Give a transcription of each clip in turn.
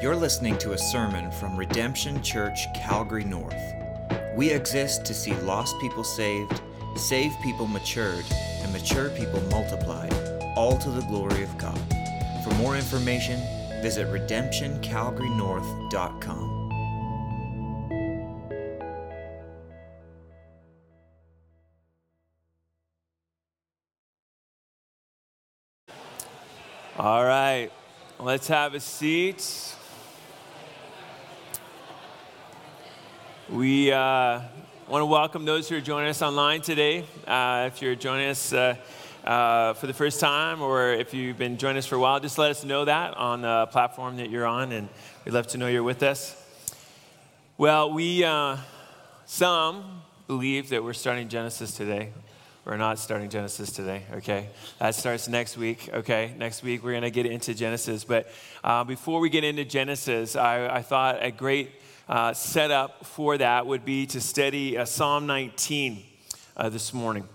You're listening to a sermon from Redemption Church, Calgary North. We exist to see lost people saved, saved people matured, and mature people multiplied, all to the glory of God. For more information, visit redemptioncalgarynorth.com. All right, let's have a seat. We uh, want to welcome those who are joining us online today. Uh, if you're joining us uh, uh, for the first time or if you've been joining us for a while, just let us know that on the platform that you're on, and we'd love to know you're with us. Well, we, uh, some believe that we're starting Genesis today. We're not starting Genesis today, okay? That starts next week, okay? Next week we're going to get into Genesis. But uh, before we get into Genesis, I, I thought a great uh, setup for that would be to study uh, Psalm 19 uh, this morning.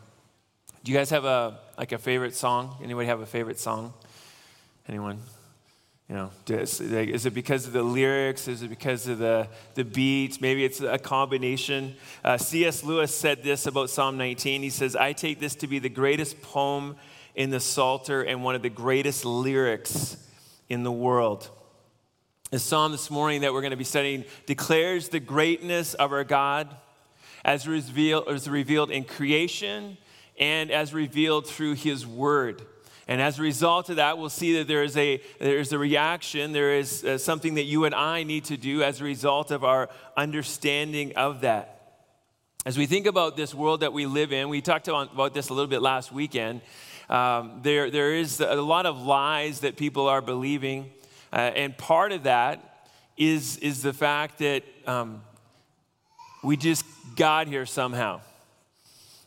Do you guys have a like a favorite song? Anybody have a favorite song? Anyone? You know, is it because of the lyrics? Is it because of the, the beats? Maybe it's a combination. Uh, C.S. Lewis said this about Psalm 19. He says, I take this to be the greatest poem in the Psalter and one of the greatest lyrics in the world. The psalm this morning that we're going to be studying declares the greatness of our God as revealed, as revealed in creation and as revealed through his word. And as a result of that, we'll see that there is a, there is a reaction, there is uh, something that you and I need to do as a result of our understanding of that. As we think about this world that we live in, we talked about this a little bit last weekend. Um, there, there is a lot of lies that people are believing. Uh, and part of that is, is the fact that um, we just got here somehow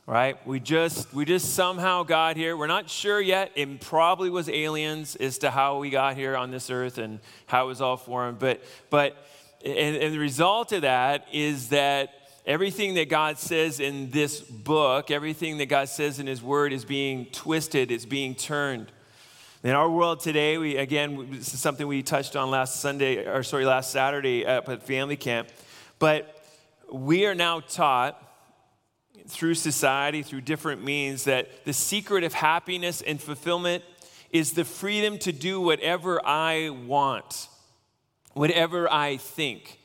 right? We just we just somehow got here. We're not sure yet. It probably was aliens as to how we got here on this earth and how it was all formed. But but and, and the result of that is that everything that God says in this book, everything that God says in His Word, is being twisted. It's being turned. In our world today, we again this is something we touched on last Sunday, or sorry, last Saturday at family camp. But we are now taught through society, through different means, that the secret of happiness and fulfillment is the freedom to do whatever I want, whatever I think.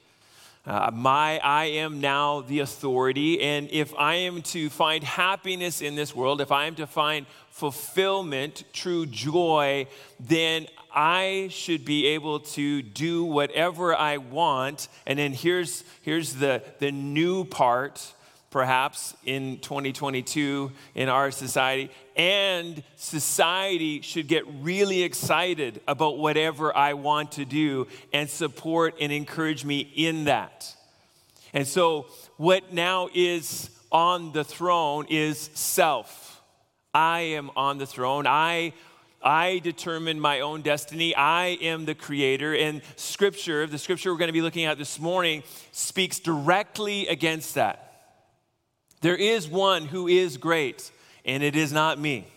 Uh, my, I am now the authority, and if I am to find happiness in this world, if I am to find fulfillment, true joy, then I should be able to do whatever I want. And then here's, here's the, the new part perhaps in 2022 in our society. And society should get really excited about whatever I want to do and support and encourage me in that. And so, what now is on the throne is self. I am on the throne. I I determine my own destiny. I am the creator. And scripture, the scripture we're going to be looking at this morning, speaks directly against that. There is one who is great, and it is not me.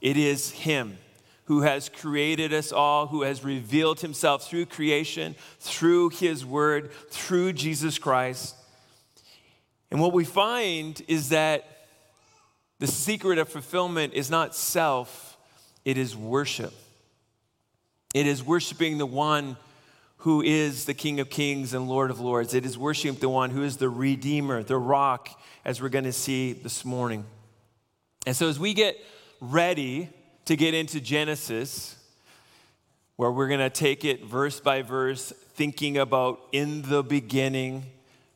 It is Him who has created us all, who has revealed Himself through creation, through His Word, through Jesus Christ. And what we find is that the secret of fulfillment is not self, it is worship. It is worshiping the one who is the King of Kings and Lord of Lords. It is worshiping the one who is the Redeemer, the rock as we're going to see this morning. And so, as we get ready to get into Genesis, where we're going to take it verse by verse, thinking about in the beginning,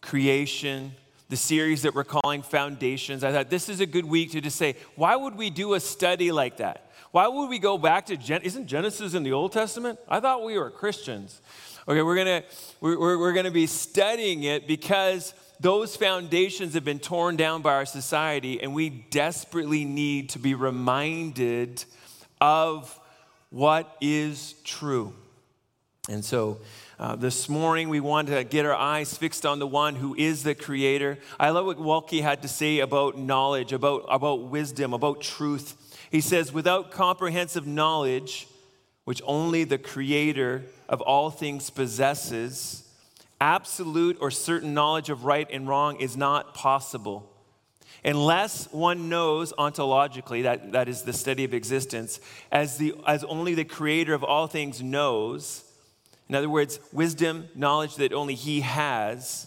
creation, the series that we're calling Foundations, I thought this is a good week to just say, why would we do a study like that? Why would we go back to Gen- isn't Genesis in the Old Testament? I thought we were Christians. Okay, we're gonna we're, we're gonna be studying it because those foundations have been torn down by our society, and we desperately need to be reminded of what is true. And so, uh, this morning, we want to get our eyes fixed on the one who is the creator. I love what Waltke had to say about knowledge, about, about wisdom, about truth. He says, without comprehensive knowledge, which only the creator of all things possesses, absolute or certain knowledge of right and wrong is not possible. Unless one knows ontologically, that, that is the study of existence, as, the, as only the creator of all things knows, in other words, wisdom, knowledge that only he has,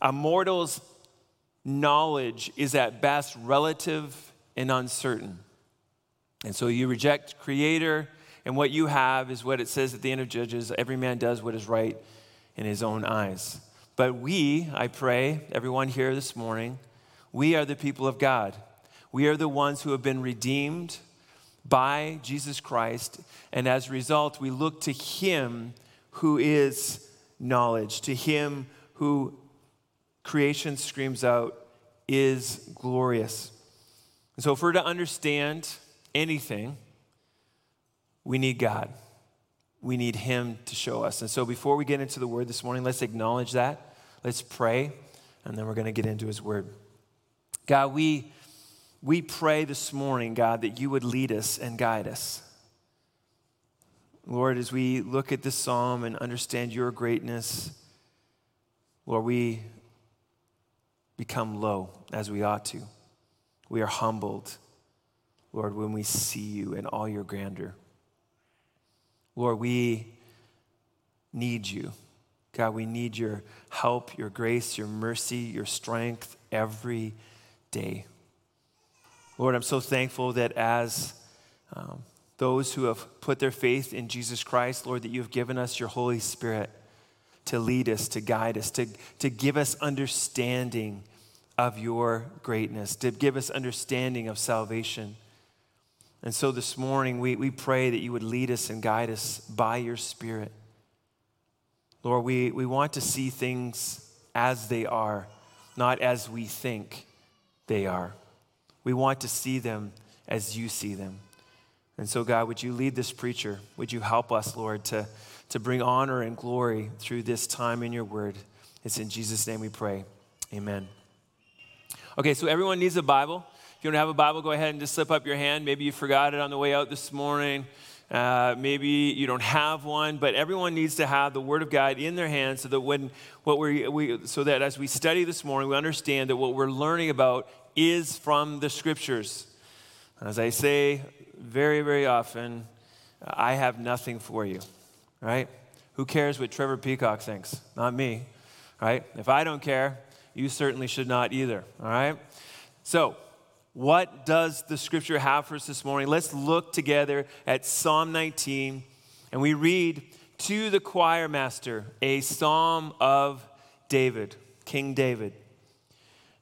a mortal's knowledge is at best relative and uncertain. And so you reject creator, and what you have is what it says at the end of Judges every man does what is right in his own eyes. But we, I pray, everyone here this morning, we are the people of God. We are the ones who have been redeemed by Jesus Christ, and as a result, we look to Him who is knowledge, to Him who creation screams out is glorious. And so, if we're to understand anything, we need God. We need Him to show us. And so, before we get into the Word this morning, let's acknowledge that. Let's pray, and then we're going to get into His Word. God, we, we pray this morning, God, that you would lead us and guide us. Lord, as we look at this psalm and understand your greatness, Lord, we become low as we ought to. We are humbled, Lord, when we see you in all your grandeur. Lord, we need you. God, we need your help, your grace, your mercy, your strength every day. Lord, I'm so thankful that as um, those who have put their faith in Jesus Christ, Lord, that you have given us your Holy Spirit to lead us, to guide us, to, to give us understanding of your greatness, to give us understanding of salvation. And so this morning, we, we pray that you would lead us and guide us by your Spirit. Lord, we, we want to see things as they are, not as we think they are. We want to see them as you see them. And so, God, would you lead this preacher? Would you help us, Lord, to, to bring honor and glory through this time in your word? It's in Jesus' name we pray. Amen. Okay, so everyone needs a Bible. If you don't have a Bible, go ahead and just slip up your hand. Maybe you forgot it on the way out this morning. Uh, maybe you don't have one, but everyone needs to have the Word of God in their hands so that when what we, we so that as we study this morning, we understand that what we're learning about is from the Scriptures. As I say very, very often, I have nothing for you, right? Who cares what Trevor Peacock thinks? Not me, right? If I don't care, you certainly should not either, all right? So, what does the scripture have for us this morning? Let's look together at Psalm 19 and we read to the choir master a psalm of David, King David.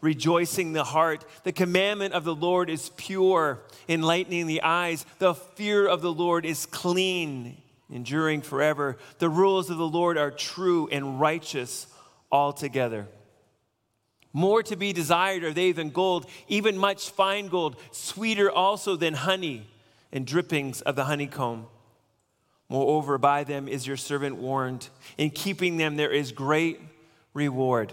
rejoicing the heart. The commandment of the Lord is pure, enlightening the eyes. The fear of the Lord is clean, enduring forever. The rules of the Lord are true and righteous altogether. More to be desired are they than gold, even much fine gold, sweeter also than honey and drippings of the honeycomb. Moreover, by them is your servant warned. In keeping them, there is great reward.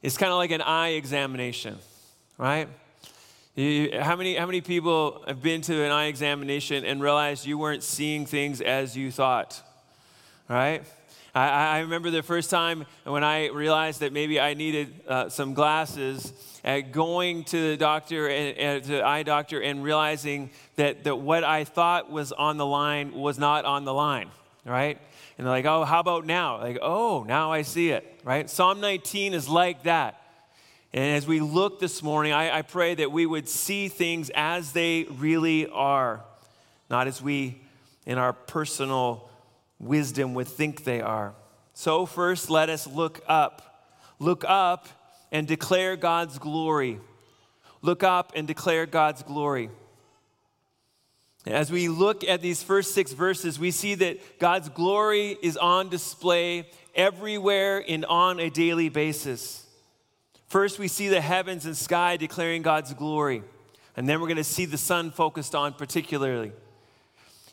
It's kind of like an eye examination, right? You, how, many, how many people have been to an eye examination and realized you weren't seeing things as you thought, right? I, I remember the first time when I realized that maybe I needed uh, some glasses, uh, going to the doctor and uh, to the eye doctor and realizing that, that what I thought was on the line was not on the line, right? And they're like, oh, how about now? Like, oh, now I see it, right? Psalm 19 is like that. And as we look this morning, I, I pray that we would see things as they really are, not as we, in our personal wisdom, would think they are. So, first, let us look up. Look up and declare God's glory. Look up and declare God's glory. As we look at these first six verses, we see that God's glory is on display everywhere and on a daily basis. First, we see the heavens and sky declaring God's glory. And then we're going to see the sun focused on particularly.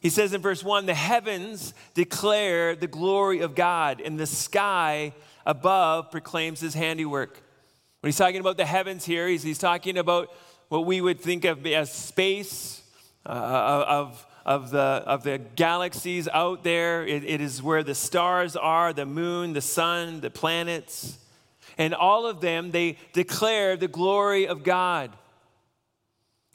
He says in verse 1 the heavens declare the glory of God, and the sky above proclaims his handiwork. When he's talking about the heavens here, he's, he's talking about what we would think of as space, uh, of, of, the, of the galaxies out there. It, it is where the stars are, the moon, the sun, the planets. And all of them, they declare the glory of God.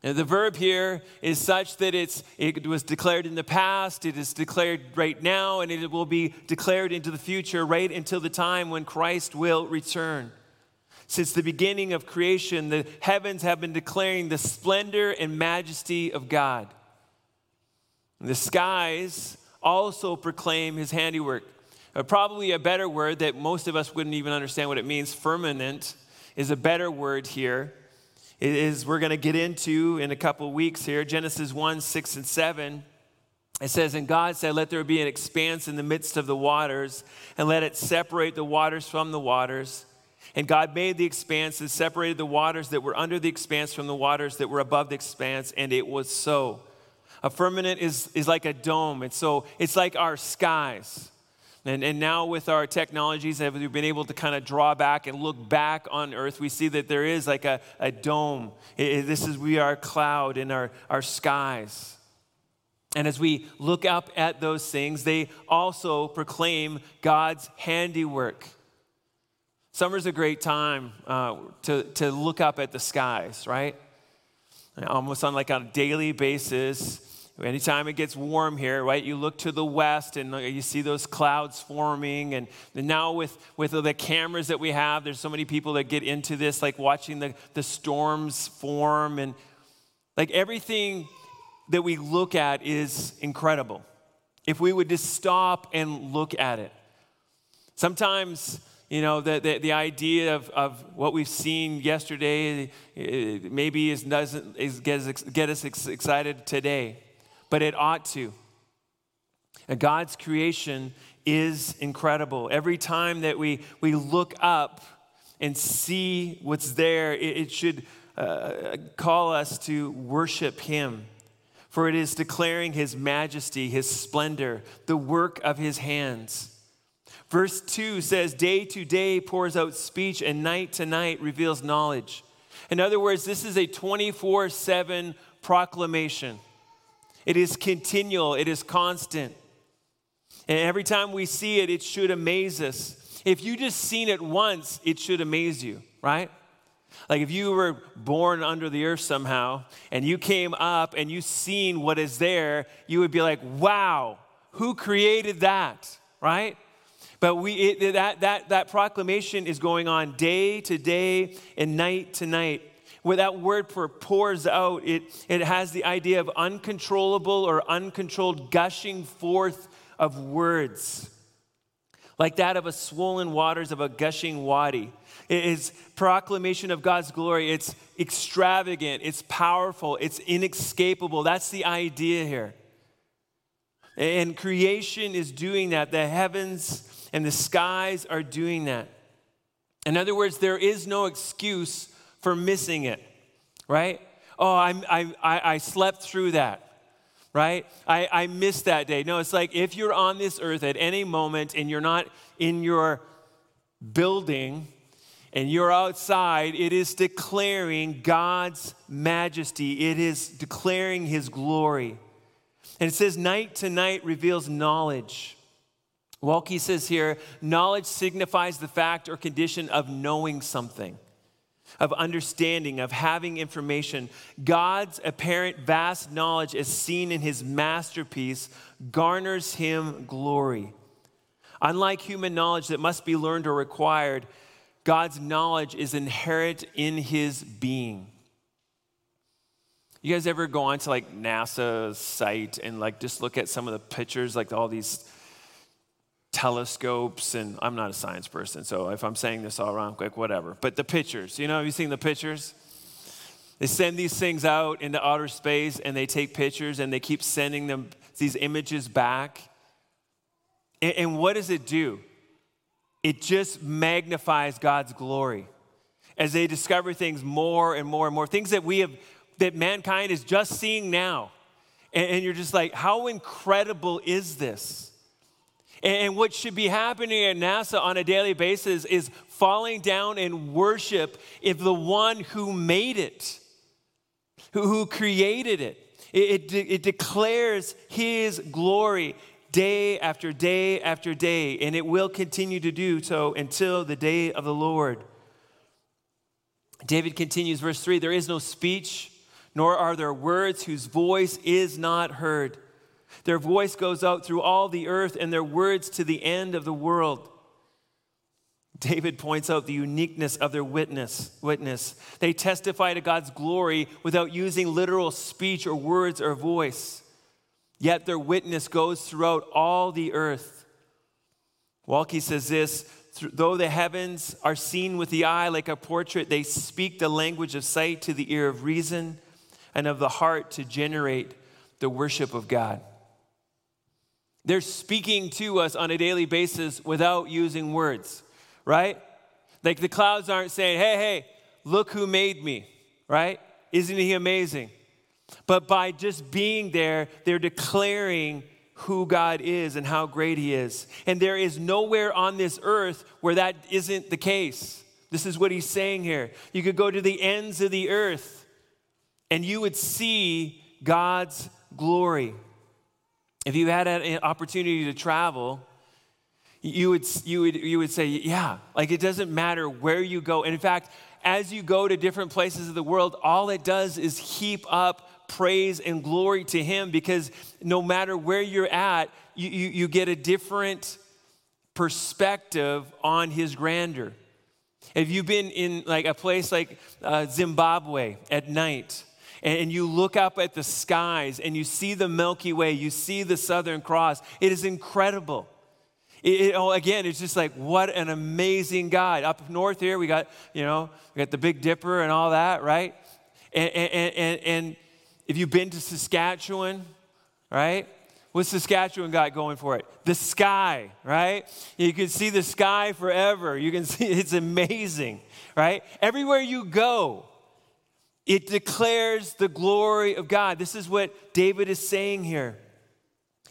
And the verb here is such that it's, it was declared in the past, it is declared right now, and it will be declared into the future right until the time when Christ will return. Since the beginning of creation, the heavens have been declaring the splendor and majesty of God. And the skies also proclaim his handiwork. Uh, probably a better word that most of us wouldn't even understand what it means. Firmament is a better word here. It is we're going to get into in a couple weeks here. Genesis 1, 6, and 7. It says, And God said, Let there be an expanse in the midst of the waters, and let it separate the waters from the waters. And God made the expanse and separated the waters that were under the expanse from the waters that were above the expanse, and it was so. A firmament is, is like a dome, and so it's like our skies. And, and now, with our technologies, have we've been able to kind of draw back and look back on Earth, we see that there is like a, a dome. It, this is, we are cloud in our, our skies. And as we look up at those things, they also proclaim God's handiwork. Summer's a great time uh, to, to look up at the skies, right? Almost on like a daily basis Anytime it gets warm here, right, you look to the west and you see those clouds forming. And, now, with, with the cameras that we have, there's so many people that get into this, like watching the, the storms form. And like everything that we look at is incredible. If we would just stop and look at it. Sometimes, you know, the, the, the idea of, of what we've seen yesterday maybe is, doesn't is, get, get us excited today but it ought to. And God's creation is incredible. Every time that we, we look up and see what's there, it, it should uh, call us to worship Him. For it is declaring His majesty, His splendor, the work of His hands. Verse 2 says, Day to day pours out speech, and night to night reveals knowledge. In other words, this is a 24 7 proclamation. It is continual, it is constant. And every time we see it, it should amaze us. If you just seen it once, it should amaze you, right? Like if you were born under the earth somehow and you came up and you seen what is there, you would be like, wow, who created that, right? But we, it, that, that, that proclamation is going on day to day and night to night where that word for pours out, it, it has the idea of uncontrollable or uncontrolled gushing forth of words, like that of a swollen waters of a gushing wadi. It is proclamation of God's glory. It's extravagant, it's powerful, it's inescapable. That's the idea here. And creation is doing that. The heavens and the skies are doing that. In other words, there is no excuse for missing it, right? Oh, I, I, I slept through that, right? I, I missed that day. No, it's like if you're on this earth at any moment and you're not in your building, and you're outside, it is declaring God's majesty, it is declaring His glory. And it says, night to night reveals knowledge. Waltke says here, knowledge signifies the fact or condition of knowing something, of understanding, of having information. God's apparent vast knowledge, as seen in his masterpiece, garners him glory. Unlike human knowledge that must be learned or acquired, God's knowledge is inherent in his being. You guys ever go on to like NASA's site and like just look at some of the pictures, like all these telescopes? And I'm not a science person, so if I'm saying this all wrong, quick, whatever. But the pictures, you know, have you seen the pictures? They send these things out into outer space and they take pictures and they keep sending them these images back. And, and what does it do? It just magnifies God's glory as they discover things more and more and more, things that we have that mankind is just seeing now. And, and you're just like, how incredible is this? And, what should be happening at NASA on a daily basis is falling down in worship of the one who made it, who, who created it. It, it, it declares his glory day after day after day, and it will continue to do so until the day of the Lord. David continues, verse 3 There is no speech nor are there words whose voice is not heard. Their voice goes out through all the earth, and their words to the end of the world. David points out the uniqueness of their witness. Witness. They testify to God's glory without using literal speech or words or voice. Yet their witness goes throughout all the earth. Waltke says this though the heavens are seen with the eye like a portrait, they speak the language of sight to the ear of reason and of the heart to generate the worship of God. They're speaking to us on a daily basis without using words, right? Like the clouds aren't saying, hey, hey, look who made me, right? Isn't he amazing? But by just being there, they're declaring who God is and how great he is. And there is nowhere on this earth where that isn't the case. This is what he's saying here. You could go to the ends of the earth and you would see God's glory. If you had an opportunity to travel, you would, you, would, you would say, yeah, like it doesn't matter where you go. And in fact, as you go to different places of the world, all it does is heap up praise and glory to Him because no matter where you're at, you, you, you get a different perspective on His grandeur. If you've been in like a place like uh, Zimbabwe at night, and you look up at the skies and you see the Milky Way, you see the Southern Cross, it is incredible. It, it, oh, again, it's just like, what an amazing God. Up north here, we got, you know, we got the Big Dipper and all that, right? And, and, and, and if you've been to Saskatchewan, right? What's Saskatchewan got going for it? The sky, right? You can see the sky forever. You can see it's amazing, right? Everywhere you go, it declares the glory of God. This is what David is saying here.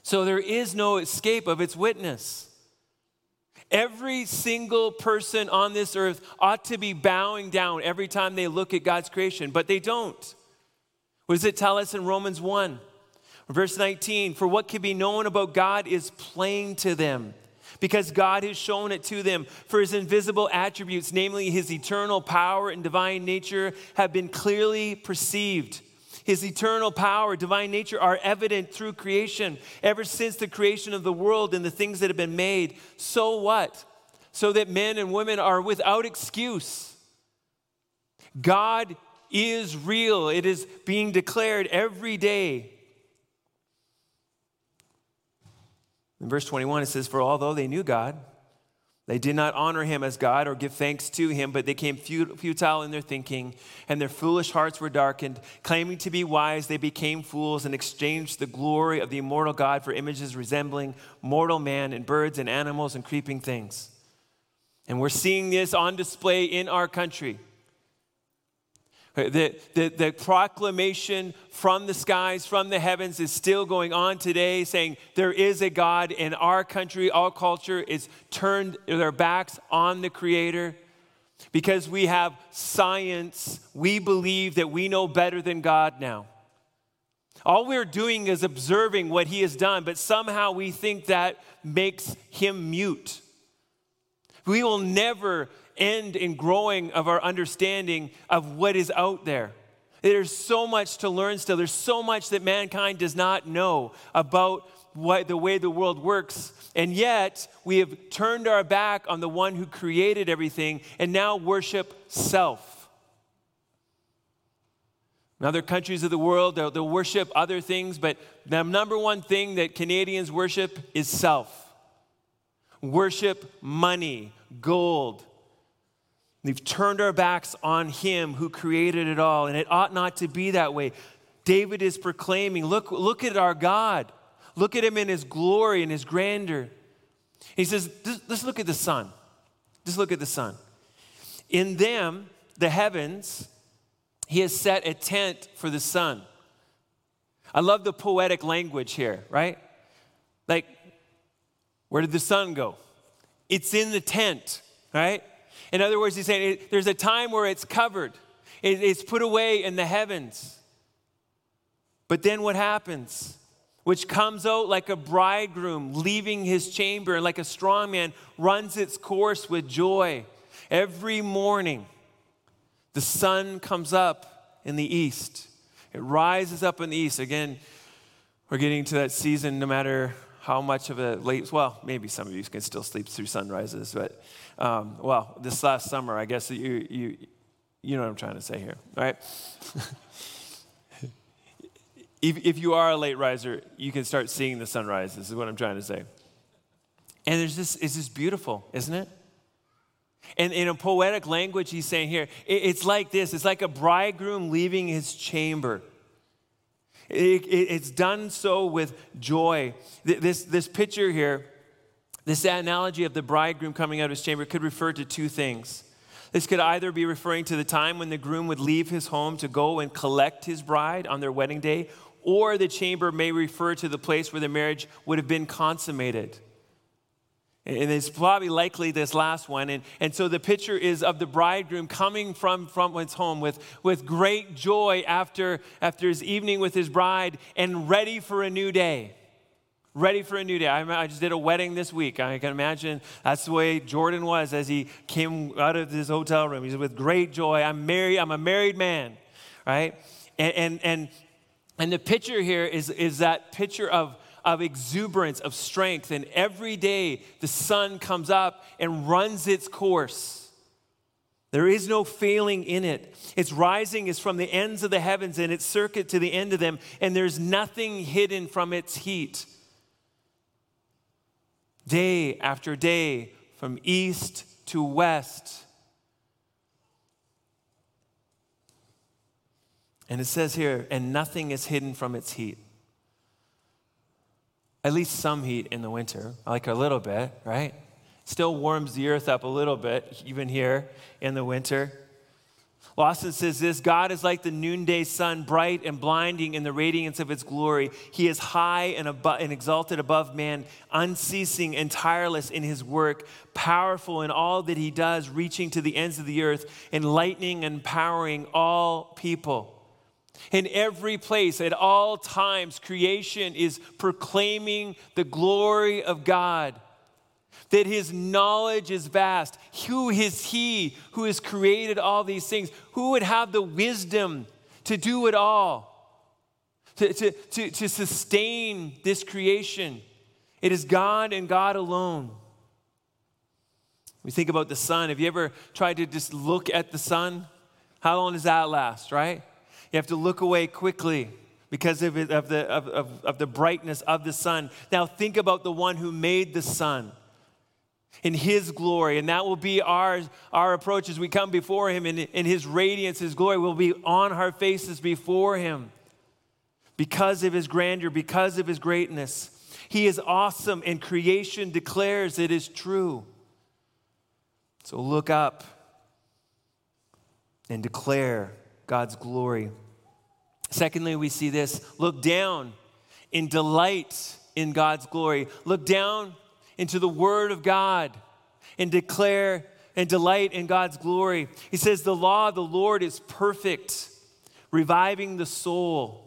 So there is no escape of its witness. Every single person on this earth ought to be bowing down every time they look at God's creation, but they don't. What does it tell us in Romans 1? Verse 19 For what can be known about God is plain to them because God has shown it to them. For his invisible attributes, namely his eternal power and divine nature, have been clearly perceived. His eternal power, divine nature are evident through creation, ever since the creation of the world and the things that have been made. So what? So that men and women are without excuse. God is real, it is being declared every day. In verse 21, it says, For although they knew God, they did not honor him as God or give thanks to him, but they came futile in their thinking, and their foolish hearts were darkened. Claiming to be wise, they became fools and exchanged the glory of the immortal God for images resembling mortal man and birds and animals and creeping things. And we're seeing this on display in our country. The, the, the, proclamation from the skies, from the heavens, is still going on today, saying there is a God in our country. All culture is turned their backs on the Creator. Because we have science, we believe that we know better than God now. All we're doing is observing what he has done, but somehow we think that makes him mute. We will never end in growing of our understanding of what is out there. There's so much to learn still. There's so much that mankind does not know about what, the way the world works. And yet, we have turned our back on the one who created everything and now worship self. In other countries of the world, they'll, they'll worship other things, but the number one thing that Canadians worship is self. Worship money, gold. We've turned our backs on Him who created it all, and it ought not to be that way. David is proclaiming, look, look at our God. Look at Him in His glory and His grandeur. He says, let's look at the sun. Just look at the sun. In them, the heavens, he has set a tent for the sun. I love the poetic language here, right? Like, where did the sun go? It's in the tent, right? In other words, he's saying there's a time where it's covered, it's put away in the heavens. But then what happens? Which comes out like a bridegroom leaving his chamber, and like a strong man runs its course with joy. Every morning, the sun comes up in the east. It rises up in the east. Again, we're getting to that season no matter how much of a late, well, maybe some of you can still sleep through sunrises, but, um, well, this last summer, I guess you, you, you know what I'm trying to say here, right? if, if you are a late riser, you can start seeing the sunrises, is what I'm trying to say. And there's this, it's just beautiful, isn't it? And in a poetic language, he's saying here, it's like this it's like a bridegroom leaving his chamber. It's done so with joy. This, this picture here, this analogy of the bridegroom coming out of his chamber could refer to two things. This could either be referring to the time when the groom would leave his home to go and collect his bride on their wedding day, or the chamber may refer to the place where the marriage would have been consummated. And it's probably likely this last one. And, and so the picture is of the bridegroom coming from, from his home with, with great joy after, after his evening with his bride and ready for a new day. Ready for a new day. I, I just did a wedding this week. I can imagine that's the way Jordan was as he came out of his hotel room. He's with great joy. I'm married, I'm a married man, right? And, and, and, and the picture here is, is that picture of of exuberance, of strength. And every day the sun comes up and runs its course. There is no failing in it. Its rising is from the ends of the heavens and its circuit to the end of them, and there's nothing hidden from its heat. Day after day, from east to west. And it says here, and nothing is hidden from its heat at least some heat in the winter, like a little bit, right? Still warms the earth up a little bit, even here in the winter. Lawson says this God is like the noonday sun, bright and blinding in the radiance of its glory. He is high and, and exalted above man, unceasing and tireless in his work, powerful in all that he does, reaching to the ends of the earth, enlightening and empowering all people. In every place, at all times, creation is proclaiming the glory of God. That his knowledge is vast. Who is he who has created all these things? Who would have the wisdom to do it all? To, to, to, to sustain this creation? It is God and God alone. We think about the sun. Have you ever tried to just look at the sun? How long does that last, right? You have to look away quickly because of, it, of, the, of, of, of the brightness of the sun. Now, think about the one who made the sun in his glory. And that will be our, our approach as we come before him in, in his radiance, his glory will be on our faces before him because of his grandeur, because of his greatness. He is awesome, and creation declares it is true. So look up and declare God's glory. Secondly, we see this look down in delight in God's glory. Look down into the Word of God and declare and delight in God's glory. He says, The law of the Lord is perfect, reviving the soul.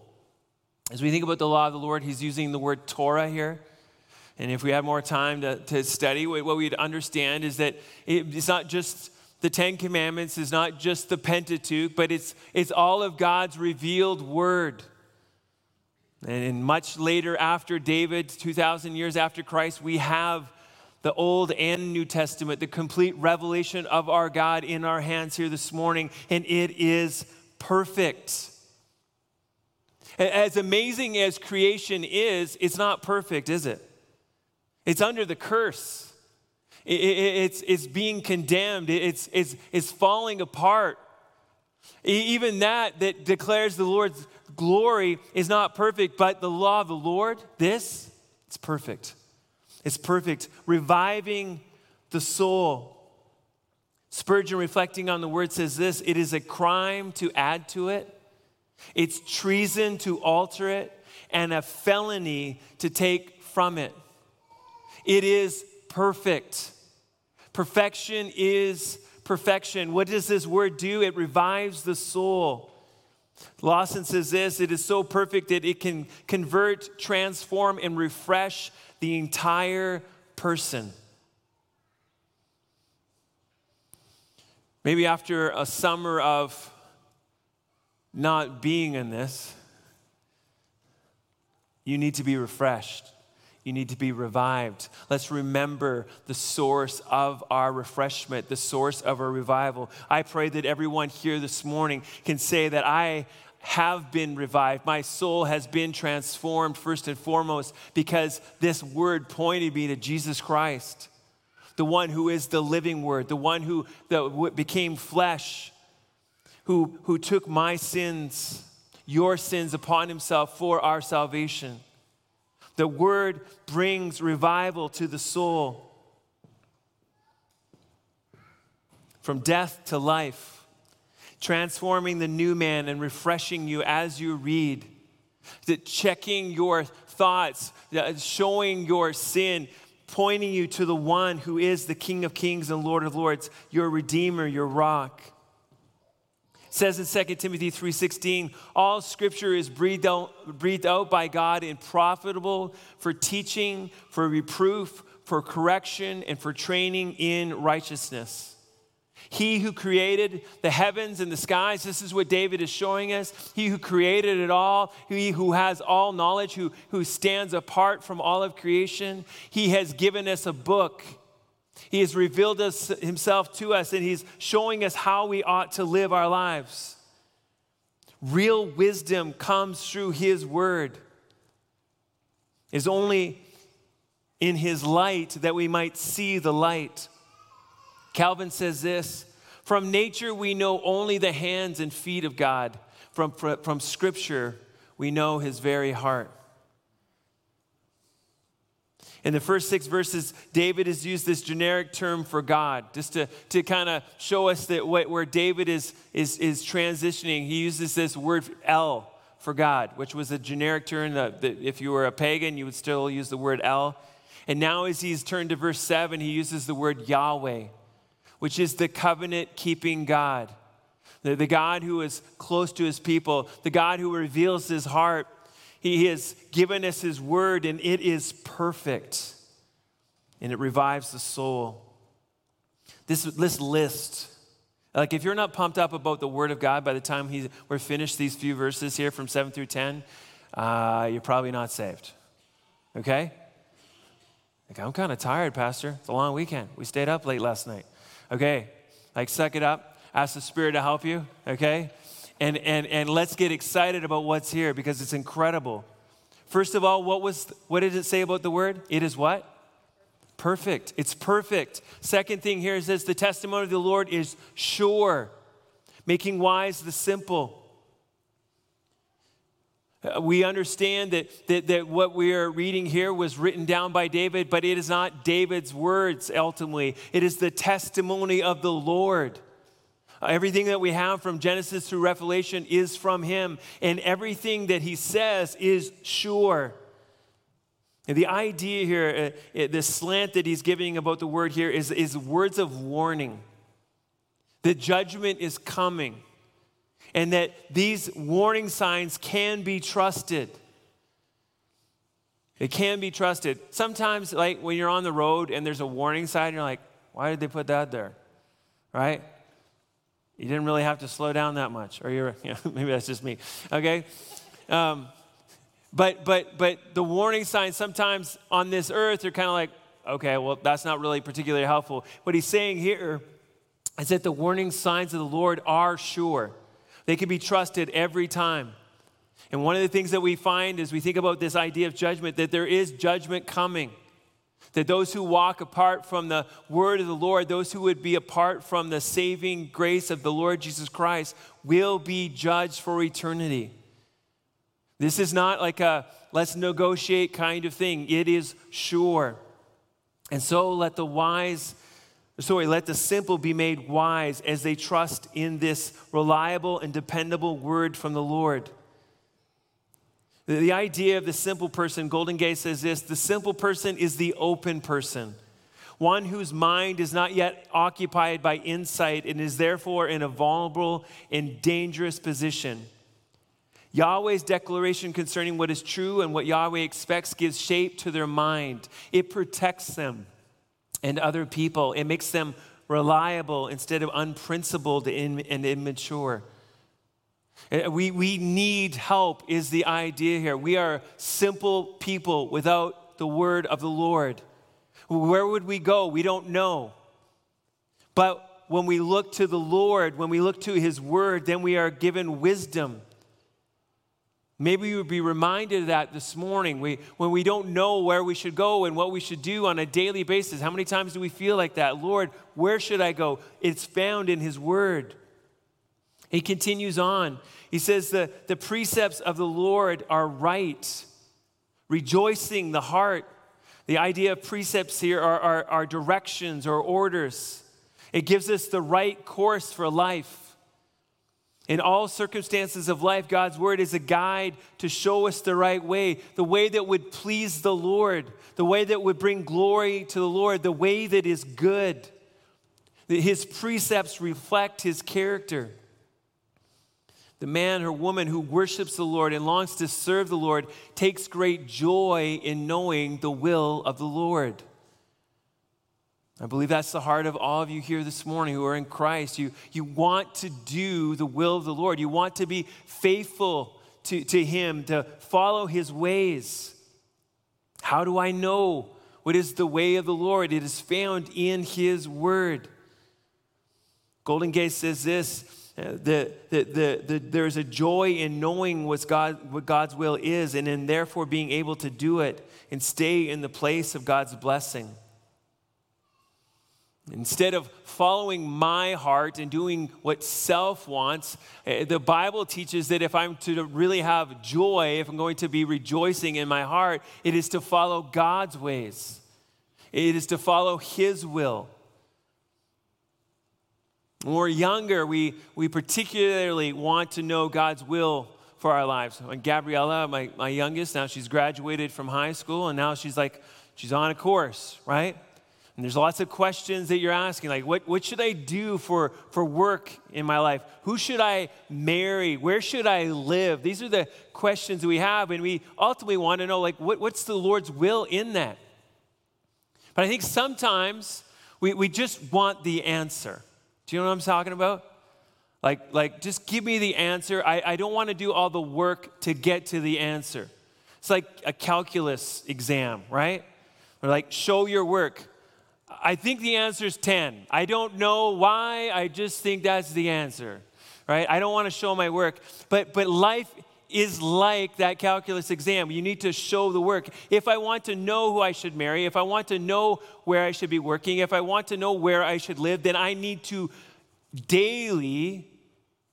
As we think about the law of the Lord, he's using the word Torah here. And if we had more time to, to study, what we'd understand is that it's not just the Ten Commandments, is not just the Pentateuch, but it's, it's all of God's revealed word. And much later after David, 2,000 years after Christ, we have the Old and New Testament, the complete revelation of our God in our hands here this morning, and it is perfect. As amazing as creation is, it's not perfect, is it? It's under the curse. It's, it's being condemned. It's, it's, it's falling apart. Even that that declares the Lord's glory is not perfect, but the law of the Lord, this, it's perfect. It's perfect, reviving the soul. Spurgeon, reflecting on the word, says this it is a crime to add to it, it's treason to alter it, and a felony to take from it. It is perfect. Perfection is perfection. What does this word do? It revives the soul. Lawson says this it is so perfect that it can convert, transform, and refresh the entire person. Maybe after a summer of not being in this, you need to be refreshed. You need to be revived. Let's remember the source of our refreshment, the source of our revival. I pray that everyone here this morning can say that I have been revived. My soul has been transformed, first and foremost, because this word pointed me to Jesus Christ, the one who is the living word, the one who became flesh, who, who took my sins, your sins upon himself for our salvation. The word brings revival to the soul. From death to life, transforming the new man and refreshing you as you read. That checking your thoughts, showing your sin, pointing you to the one who is the King of Kings and Lord of Lords, your Redeemer, your rock says in 2 Timothy 3:16, all scripture is breathed out, breathed out by God and profitable for teaching, for reproof, for correction, and for training in righteousness. He who created the heavens and the skies, this is what David is showing us. He who created it all, he who has all knowledge, who, who stands apart from all of creation, he has given us a book he has revealed us, himself to us, and he's showing us how we ought to live our lives. Real wisdom comes through his word. Is only in his light that we might see the light. Calvin says this From nature, we know only the hands and feet of God. From, from scripture, we know his very heart. In the first six verses, David has used this generic term for God, just to, to kind of show us that what, where David is, is, is transitioning. He uses this word El for God, which was a generic term that, that if you were a pagan, you would still use the word El. And now, as he's turned to verse 7, he uses the word Yahweh, which is the covenant keeping God. The, the God who is close to his people, the God who reveals his heart he has given us His word, and it is perfect, and it revives the soul. This, this list, like if you're not pumped up about the word of God by the time we're finished these few verses here from 7 through 10, uh, you're probably not saved. Okay? Like, I'm kind of tired, Pastor. It's a long weekend. We stayed up late last night. Okay? Like, suck it up. Ask the Spirit to help you. Okay? And, and, and let's get excited about what's here because it's incredible. First of all, what, was, what did it say about the word? It is what? Perfect. It's perfect. Second thing here is this the testimony of the Lord is sure, making wise the simple. Uh, we understand that, that, that what we are reading here was written down by David, but it is not David's words ultimately. It is the testimony of the Lord. Everything that we have from Genesis through Revelation is from him, and everything that he says is sure. And the idea here, uh, uh, the slant that he's giving about the word here, is, is words of warning. The judgment is coming and that these warning signs can be trusted. It can be trusted. Sometimes, like when you're on the road and there's a warning sign, you're like, why did they put that there? Right? You didn't really have to slow down that much. Or you're, you know, maybe that's just me. Okay? Um, but, but, but the warning signs sometimes on this earth are kind of like, okay, well, that's not really particularly helpful. What he's saying here is that the warning signs of the Lord are sure. They can be trusted every time. And one of the things that we find as we think about this idea of judgment, that there is judgment coming. That those who walk apart from the word of the Lord, those who would be apart from the saving grace of the Lord Jesus Christ, will be judged for eternity. This is not like a let's negotiate kind of thing, it is sure. And so let the wise sorry, let the simple be made wise as they trust in this reliable and dependable word from the Lord. The idea of the simple person, Goldingay says this the simple person is the open person, one whose mind is not yet occupied by insight and is therefore in a vulnerable and dangerous position. Yahweh's declaration concerning what is true and what Yahweh expects gives shape to their mind. It protects them and other people. It makes them reliable instead of unprincipled and immature. We, we need help, is the idea here. We are simple people without the word of the Lord. Where would we go? We don't know. But when we look to the Lord, when we look to his word, then we are given wisdom. Maybe you would be reminded of that this morning we, when we don't know where we should go and what we should do on a daily basis. How many times do we feel like that? Lord, where should I go? It's found in His Word. He continues on. He says, The, the precepts of the Lord are right, rejoicing the heart. The idea of precepts here are, are, are directions or orders. It gives us the right course for life. In all circumstances of life, God's word is a guide to show us the right way, the way that would please the Lord, the way that would bring glory to the Lord, the way that is good. His precepts reflect his character. The man or woman who worships the Lord and longs to serve the Lord takes great joy in knowing the will of the Lord. I believe that's the heart of all of you here this morning who are in Christ. You, you want to do the will of the Lord, you want to be faithful to, to Him, to follow His ways. How do I know what is the way of the Lord? It is found in His Word. Goldingay says this. The, the, the, the, there's a joy in knowing what's God, what God's will is, and in therefore being able to do it and stay in the place of God's blessing. Instead of following my heart and doing what self wants, eh, the Bible teaches that if I'm to really have joy, if I'm going to be rejoicing in my heart, it is to follow God's ways. It is to follow His will. When we're younger, we, we particularly want to know God's will for our lives. And Gabriella, my, my youngest, now she's graduated from high school, and now she's like, she's on a course, right? And there's lots of questions that you're asking, like, what, what should I do for, for work in my life? Who should I marry? Where should I live? These are the questions we have, and we ultimately want to know, like, what, what's the Lord's will in that? But I think sometimes we, we just want the answer. Do you know what I'm talking about? Like, like just give me the answer. I, I don't want to do all the work to get to the answer. It's like a calculus exam, right? Or like, show your work. I think the answer is 10. I don't know why, I just think that's the answer, right? I don't want to show my work. But, but life is like that calculus exam. You need to show the work. If I want to know who I should marry, if I want to know where I should be working, if I want to know where I should live, then I need to daily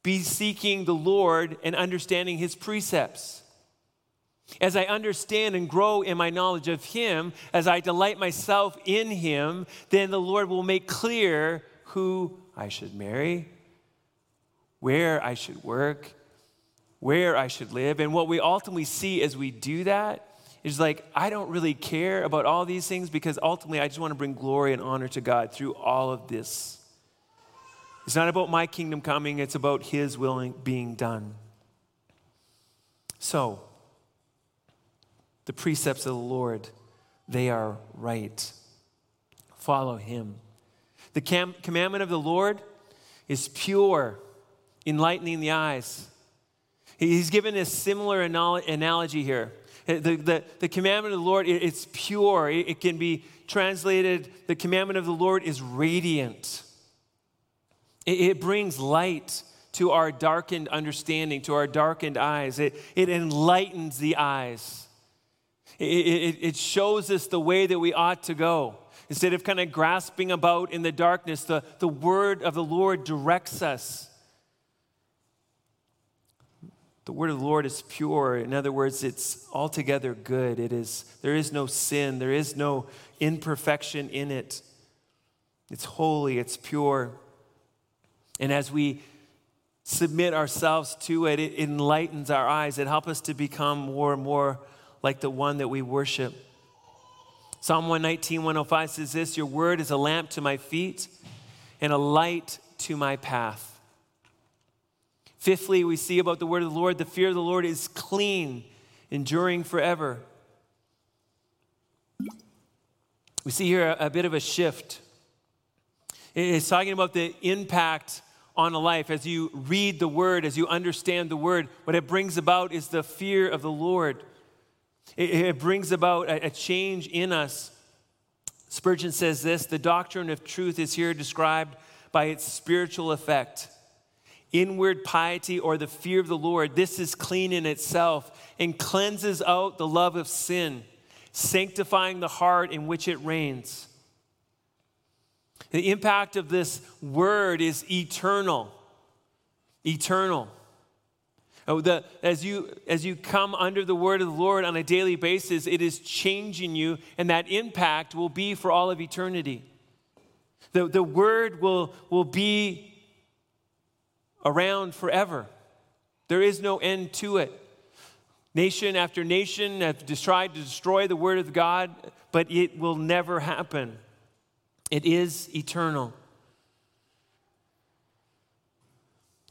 be seeking the Lord and understanding his precepts. As I understand and grow in my knowledge of Him, as I delight myself in Him, then the Lord will make clear who I should marry, where I should work, where I should live. And what we ultimately see as we do that is like, I don't really care about all these things because ultimately I just want to bring glory and honor to God through all of this. It's not about my kingdom coming, it's about His willing being done. So, the precepts of the Lord, they are right. Follow Him. The cam- commandment of the Lord is pure, enlightening the eyes. He's given a similar analogy here. The, the, the commandment of the Lord, it, it's pure. It, it can be translated, the commandment of the Lord is radiant. It, it brings light to our darkened understanding, to our darkened eyes. It, it enlightens the eyes. It, it, it shows us the way that we ought to go. Instead of kind of grasping about in the darkness, the, the word of the Lord directs us. The word of the Lord is pure. In other words, it's altogether good. It is, there is no sin, there is no imperfection in it. It's holy, it's pure. And as we submit ourselves to it, it enlightens our eyes. It helps us to become more and more like the one that we worship. Psalm 119, 105 says this Your word is a lamp to my feet and a light to my path. Fifthly, we see about the word of the Lord the fear of the Lord is clean, enduring forever. We see here a, a bit of a shift. It's talking about the impact on a life as you read the word, as you understand the word. What it brings about is the fear of the Lord. It, it brings about a, a change in us. Spurgeon says this the doctrine of truth is here described by its spiritual effect. Inward piety or the fear of the Lord, this is clean in itself and cleanses out the love of sin, sanctifying the heart in which it reigns. The impact of this word is eternal. Eternal. Oh, the, as, you, as you come under the word of the Lord on a daily basis, it is changing you, and that impact will be for all of eternity. The, the word will, will be around forever. There is no end to it. Nation after nation have tried to destroy the word of God, but it will never happen. It is eternal.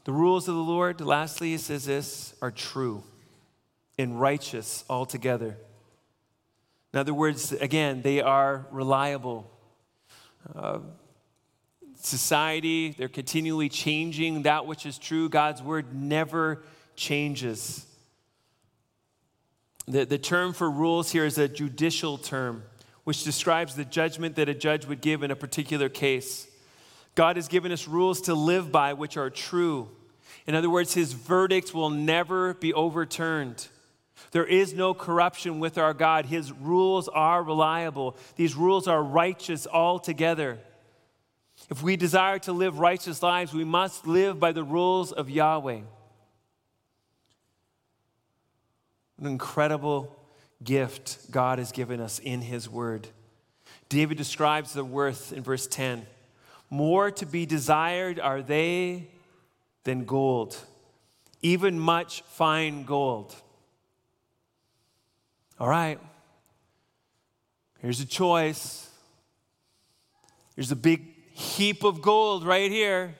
The rules of the Lord, lastly, it says this, are true and righteous altogether. In other words, again, they are reliable. Uh, society, they're continually changing that which is true. God's word never changes. The, the term for rules here is a judicial term which describes the judgment that a judge would give in a particular case. God has given us rules to live by which are true. In other words, his verdict will never be overturned. There is no corruption with our God. His rules are reliable. These rules are righteous altogether. If we desire to live righteous lives, we must live by the rules of Yahweh. An incredible gift God has given us in His Word. David describes the worth in verse 10 More to be desired are they than gold, even much fine gold. All right, here's a choice. Here's a big heap of gold right here.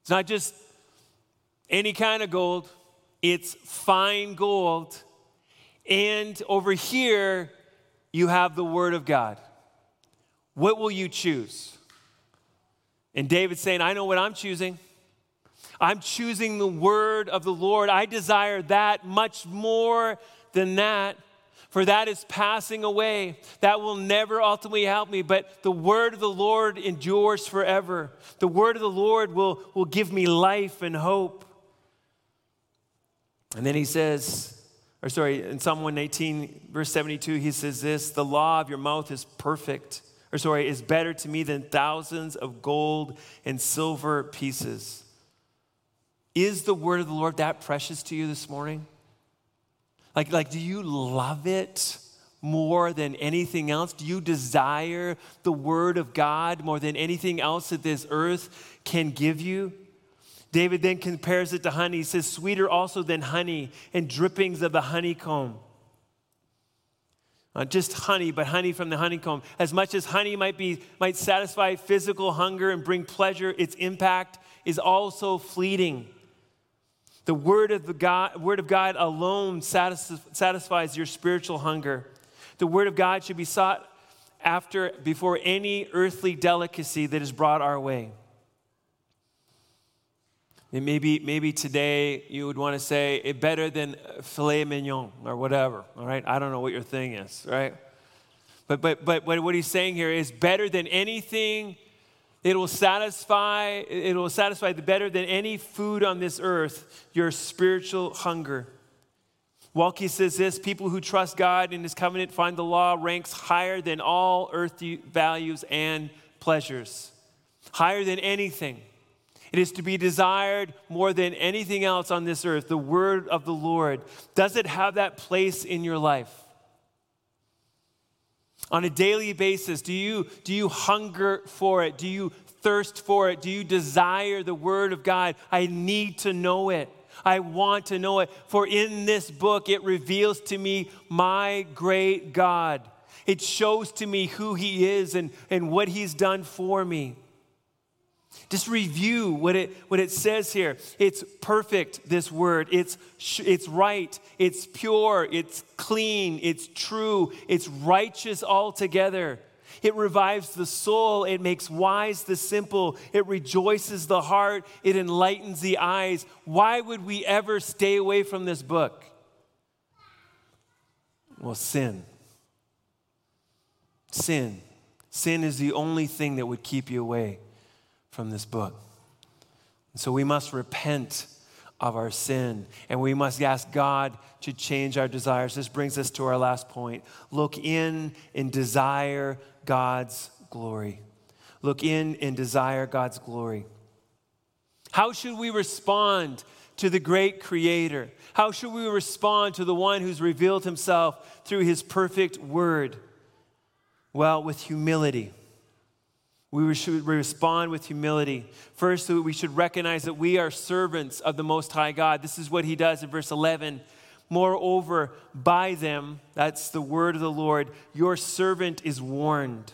It's not just any kind of gold, it's fine gold and over here, you have the Word of God. What will you choose? And David's saying, I know what I'm choosing. I'm choosing the Word of the Lord. I desire that much more than that. For that is passing away. That will never ultimately help me. But the word of the Lord endures forever. The word of the Lord will, will give me life and hope. And then he says, or sorry, in Psalm 118, verse 72, he says this The law of your mouth is perfect, or sorry, is better to me than thousands of gold and silver pieces. Is the word of the Lord that precious to you this morning? Like, like do you love it more than anything else? Do you desire the word of God more than anything else that this earth can give you? David then compares it to honey. He says, sweeter also than honey and drippings of the honeycomb. Not just honey, but honey from the honeycomb. As much as honey might, be, might satisfy physical hunger and bring pleasure, its impact is also fleeting. The word of, the God, word of God alone satisfies your spiritual hunger. The word of God should be sought after before any earthly delicacy that is brought our way. And maybe, maybe today you would want to say it better than filet mignon or whatever, all right? I don't know what your thing is, right? But, but, but, what he's saying here is better than anything. It will satisfy, it will satisfy the better than any food on this earth, your spiritual hunger. Waltke says this people who trust God in his covenant find the law ranks higher than all earthly values and pleasures, higher than anything. It is to be desired more than anything else on this earth, the word of the Lord. Does it have that place in your life? On a daily basis, do you, do you hunger for it? Do you thirst for it? Do you desire the word of God? I need to know it. I want to know it. For in this book, it reveals to me my great God. It shows to me who He is and, and what He's done for me. Just review what it, what it says here. It's perfect, this word. It's, it's right. It's pure. It's clean. It's true. It's righteous altogether. It revives the soul. It makes wise the simple. It rejoices the heart. It enlightens the eyes. Why would we ever stay away from this book? Well, sin. Sin. Sin is the only thing that would keep you away from this book. And so we must repent of our sin and we must ask God to change our desires. This brings us to our last point. Look in and desire God's glory. Look in and desire God's glory. How should we respond to the great creator? How should we respond to the one who's revealed himself through his perfect word? Well, with humility. We should respond with humility. First, we should recognize that we are servants of the Most High God. This is what he does in verse 11. Moreover, by them, that's the word of the Lord, your servant is warned.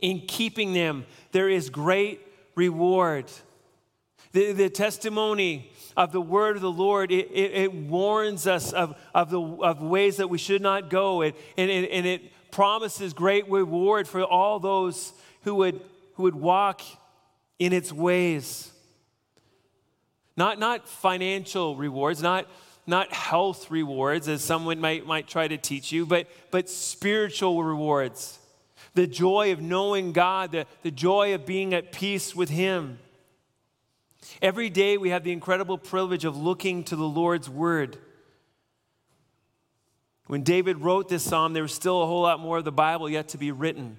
In keeping them, there is great reward. The, the testimony of the word of the Lord, it, it, it warns us of, of, the, of ways that we should not go, it, and, it, and it promises great reward for all those who would, who would walk in its ways. Not, not financial rewards, not, not health rewards, as someone might, might try to teach you, but, but spiritual rewards. The joy of knowing God, the, the joy of being at peace with Him. Every day we have the incredible privilege of looking to the Lord's Word. When David wrote this psalm, there was still a whole lot more of the Bible yet to be written.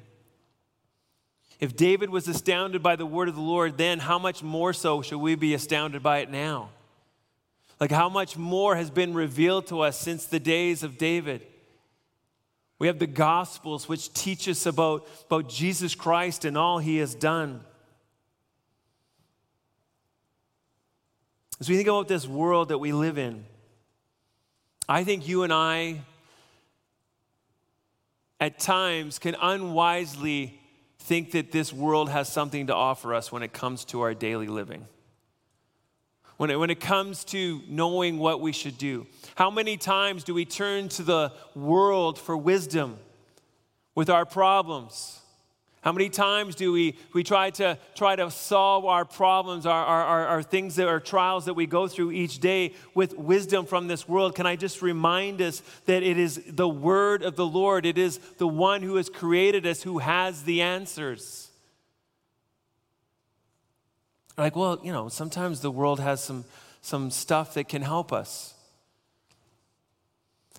If David was astounded by the word of the Lord then, how much more so should we be astounded by it now? Like, how much more has been revealed to us since the days of David? We have the Gospels, which teach us about, about Jesus Christ and all he has done. As we think about this world that we live in, I think you and I, at times, can unwisely think that this world has something to offer us when it comes to our daily living. When it, when it comes to knowing what we should do. How many times do we turn to the world for wisdom with our problems? How many times do we, we try, to, try to solve our problems, our, our, our, things that are trials that we go through each day with wisdom from this world? Can I just remind us that it is the word of the Lord, it is the one who has created us who has the answers? Like, well, you know, sometimes the world has some, some stuff that can help us.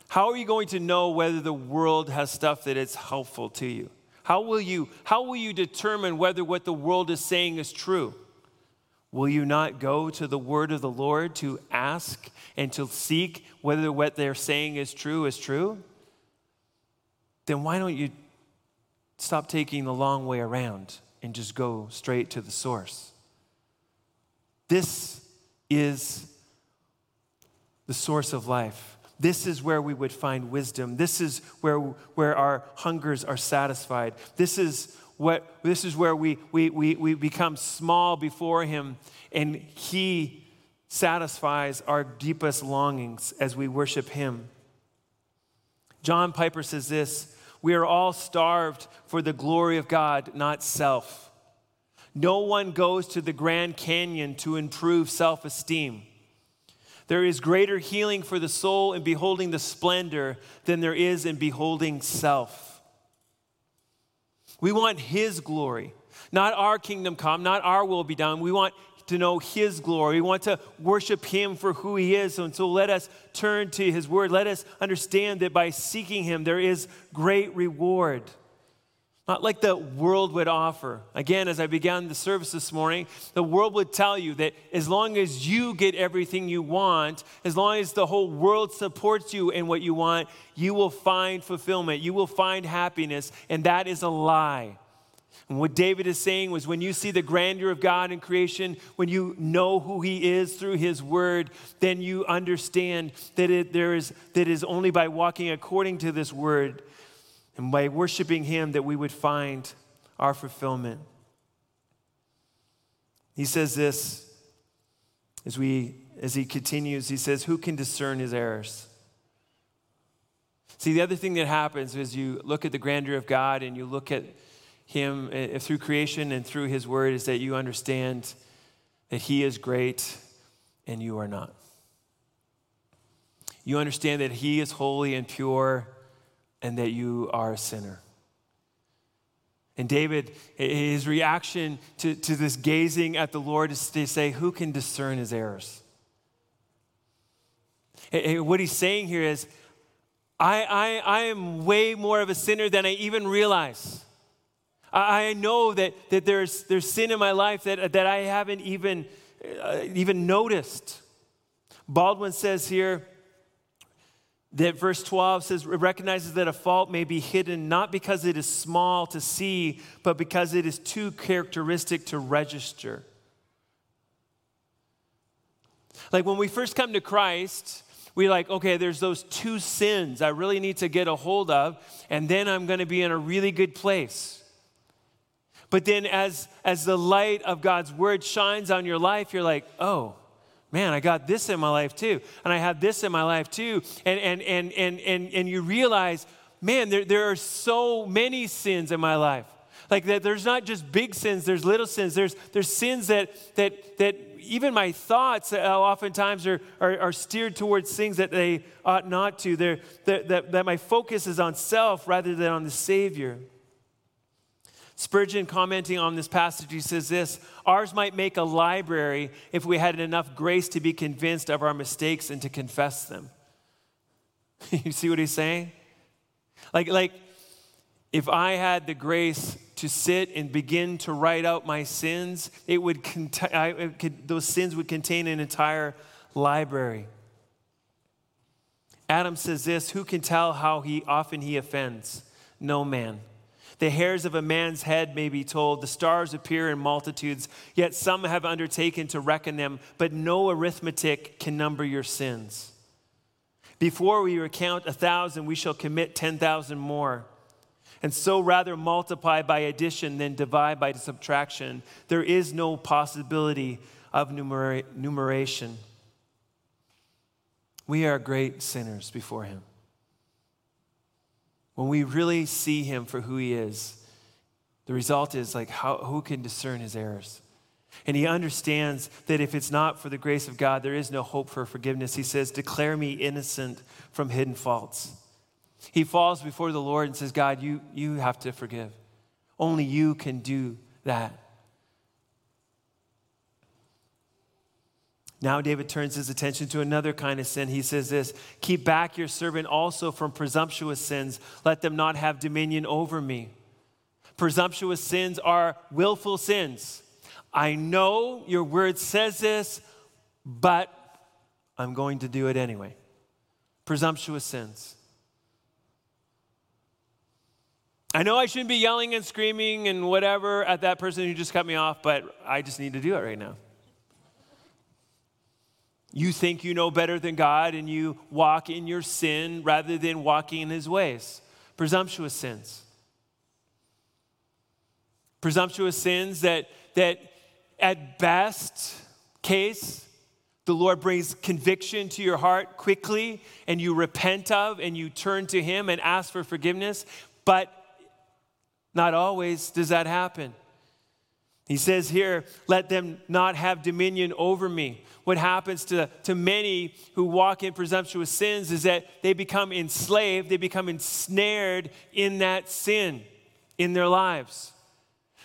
How are you going to know whether the world has stuff that is helpful to you? How will you, how will you determine whether what the world is saying is true? Will you not go to the word of the Lord to ask and to seek whether what they're saying is true is true? Then why don't you stop taking the long way around and just go straight to the source? This is the source of life. This is where we would find wisdom. This is where, where our hungers are satisfied. This is, what, this is where we, we, we, we become small before Him and He satisfies our deepest longings as we worship Him. John Piper says this We are all starved for the glory of God, not self. No one goes to the Grand Canyon to improve self esteem. There is greater healing for the soul in beholding the splendor than there is in beholding self. We want His glory, not our kingdom come, not our will be done. We want to know His glory. We want to worship Him for who He is. And so let us turn to His Word. Let us understand that by seeking Him, there is great reward not like the world would offer. Again, as I began the service this morning, the world would tell you that as long as you get everything you want, as long as the whole world supports you in what you want, you will find fulfillment, you will find happiness, and that is a lie. And what David is saying was when you see the grandeur of God in creation, when you know who he is through his word, then you understand that it, there is, that it is only by walking according to this word and by worshiping Him that we would find our fulfillment. He says this as, we, as he continues, he says, Who can discern his errors? See, the other thing that happens is you look at the grandeur of God and you look at Him uh, through creation and through His Word, is that you understand that He is great and you are not. You understand that He is holy and pure and that you are a sinner. And David, his reaction to, to this gazing at the Lord is to say, Who can discern his errors? And what he's saying here is, I, I, I am way more of a sinner than I even realize. I, know that, that there's, there's sin in my life that, that I haven't even, uh, even noticed. Baldwin says here, that verse 12 says recognizes that a fault may be hidden not because it is small to see but because it is too characteristic to register. Like when we first come to christ we like okay there's those two sins i really need to get a hold of and then i'm going to be in a really good place. But then as as the light of god's word shines on your life you're like oh man, I got this in my life too. And I have this in my life too. And, and, and, and, and, and you realize, man, there, there are so many sins in my life. Like that there's not just big sins, there's little sins. There's, there's sins that, that, that even my thoughts uh, oftentimes are, are, are, steered towards things that they ought not to. They're, that, that, that my focus is on self rather than on the Savior. Spurgeon, commenting on this passage, he says this Ours might make a library if we had enough grace to be convinced of our mistakes and to confess them. you see what he's saying? Like, like, if I had the grace to sit and begin to write out my sins, it would cont- it could, those sins would contain an entire library. Adam says this Who can tell how he often he offends? No man. The hairs of a man's head may be told, the stars appear in multitudes, yet some have undertaken to reckon them, but no arithmetic can number your sins. Before we recount a thousand, we shall commit 10,000 more. And so rather multiply by addition than divide by subtraction. There is no possibility of numera- numeration. We are great sinners before Him when we really see him for who he is, the result is like, how, who can discern his errors? And he understands that if it's not for the grace of God, there is no hope for forgiveness. He says, Declare me innocent from hidden faults. He falls before the Lord and says, God, you, you have to forgive. Only you can do that. Now, David turns his attention to another kind of sin. He says this Keep back your servant also from presumptuous sins. Let them not have dominion over me. Presumptuous sins are willful sins. I know your word says this, but I'm going to do it anyway. Presumptuous sins. I know I shouldn't be yelling and screaming and whatever at that person who just cut me off, but I just need to do it right now. You think you know better than God and you walk in your sin rather than walking in his ways. Presumptuous sins. Presumptuous sins that, that at best case, the Lord brings conviction to your heart quickly and you repent of and you turn to Him and ask for forgiveness. But not always does that happen. He says here, let them not have dominion over me. What happens to, to many who walk in presumptuous sins is that they become enslaved, they become ensnared in that sin in their lives.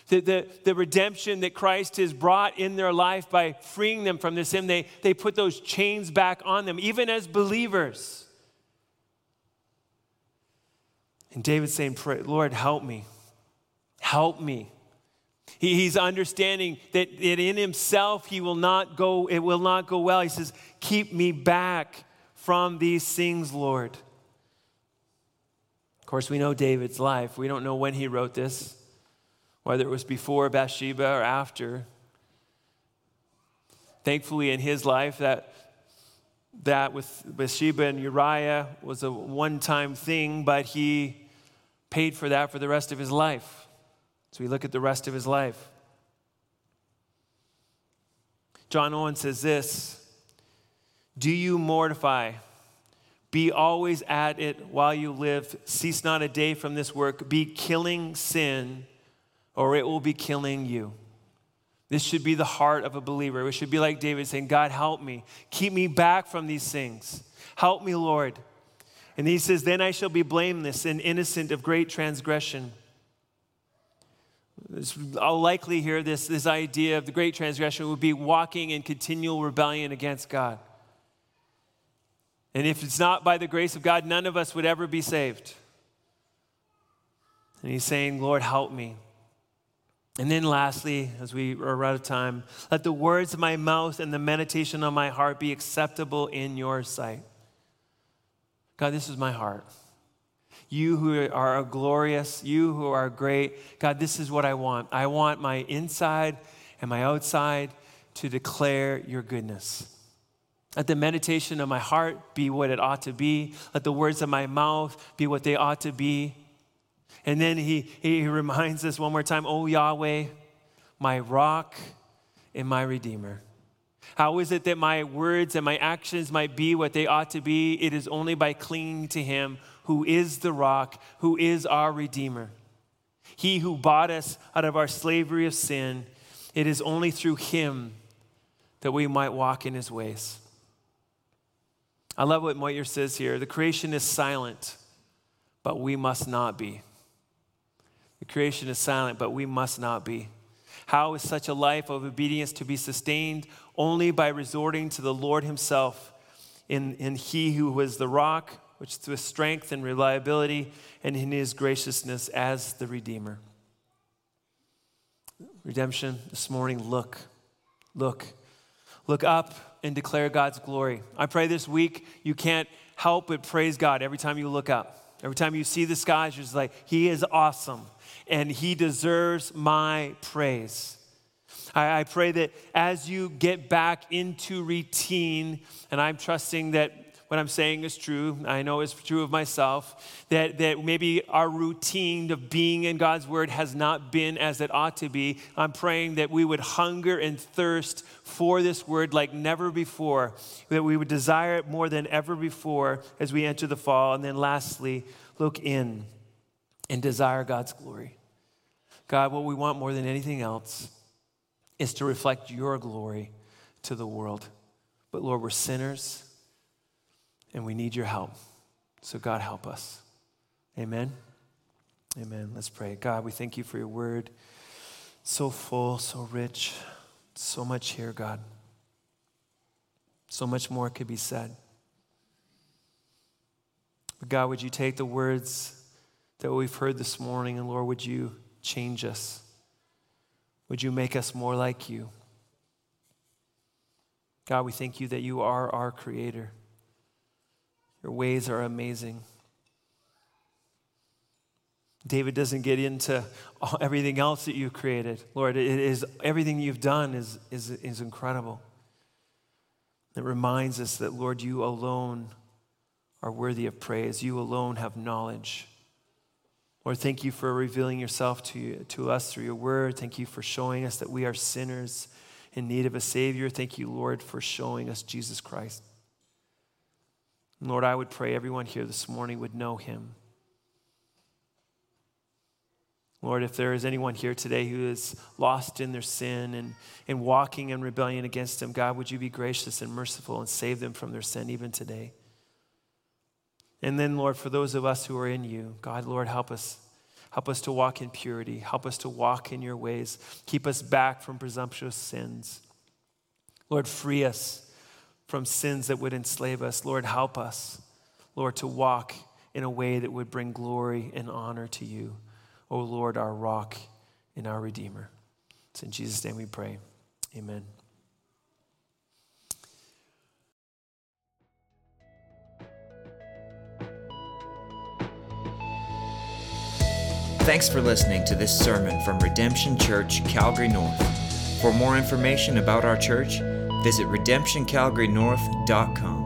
The, the, the redemption that Christ has brought in their life by freeing them from this sin, they, they put those chains back on them, even as believers. And David's saying, Lord, help me. Help me. He, he's understanding that, that in himself he will not go, it will not go well. He says, Keep me back from these things, Lord. Of course, we know David's life. We don't know when he wrote this, whether it was before Bathsheba or after. Thankfully, in his life, that, that with Bathsheba and Uriah was a one time thing, but he paid for that for the rest of his life. So we look at the rest of his life. John Owen says this Do you mortify? Be always at it while you live. Cease not a day from this work. Be killing sin, or it will be killing you. This should be the heart of a believer. It should be like David saying, God, help me. Keep me back from these things. Help me, Lord. And he says, Then I shall be blameless and innocent of great transgression. I'll likely hear this, this idea of the great transgression would be walking in continual rebellion against God. And if it's not by the grace of God, none of us would ever be saved. And he's saying, Lord, help me. And then lastly, as we are out of time, let the words of my mouth and the meditation of my heart be acceptable in your sight. God, this is my heart. You who are glorious, you who are great. God, this is what I want. I want my inside and my outside to declare your goodness. Let the meditation of my heart be what it ought to be. Let the words of my mouth be what they ought to be. And then he, he reminds us one more time, Oh Yahweh, my rock and my redeemer. How is it that my words and my actions might be what they ought to be? It is only by clinging to Him who is the rock, who is our Redeemer. He who bought us out of our slavery of sin, it is only through Him that we might walk in His ways. I love what Motyer says here. The creation is silent, but we must not be. The creation is silent, but we must not be. How is such a life of obedience to be sustained? Only by resorting to the Lord Himself in, in He who was the rock, which with strength and reliability, and in His graciousness as the Redeemer. Redemption this morning, look, look, look up and declare God's glory. I pray this week you can't help but praise God every time you look up. Every time you see the skies, you're just like, He is awesome and He deserves my praise. I, I pray that as you get back into routine, and I'm trusting that what I'm saying is true. I know it's true of myself. That, that maybe our routine of being in God's Word has not been as it ought to be. I'm praying that we would hunger and thirst for this Word like never before, that we would desire it more than ever before as we enter the fall. And then lastly, look in and desire God's glory. God, what we want more than anything else is to reflect your glory to the world. But Lord, we're sinners and we need your help. So, God, help us. Amen. Amen. Let's pray. God, we thank you for your word. So full, so rich, so much here, God. So much more could be said. But God, would you take the words that we've heard this morning, and Lord, would you change us? Would you make us more like you? God, we thank you that you are our creator. Your ways are amazing. David doesn't get into everything else that you've created. Lord, it is everything you've done is, is, is incredible. It reminds us that, Lord, you alone are worthy of praise. You alone have knowledge. Lord, thank you for revealing yourself to, to us through your word. Thank you for showing us that we are sinners in need of a Savior. Thank you, Lord, for showing us Jesus Christ. Lord, I would pray everyone here this morning would know him. Lord, if there is anyone here today who is lost in their sin and, and walking in rebellion against Him, God, would you be gracious and merciful and save them from their sin even today? And then, Lord, for those of us who are in you, God, Lord, help us. Help us to walk in purity. Help us to walk in your ways. Keep us back from presumptuous sins. Lord, free us from sins that would enslave us. Lord, help us, Lord, to walk in a way that would bring glory and honor to you. O Lord, our rock and our Redeemer. It's in Jesus' name we pray. Amen. Thanks for listening to this sermon from Redemption Church, Calgary North. For more information about our church, visit redemptioncalgarynorth.com.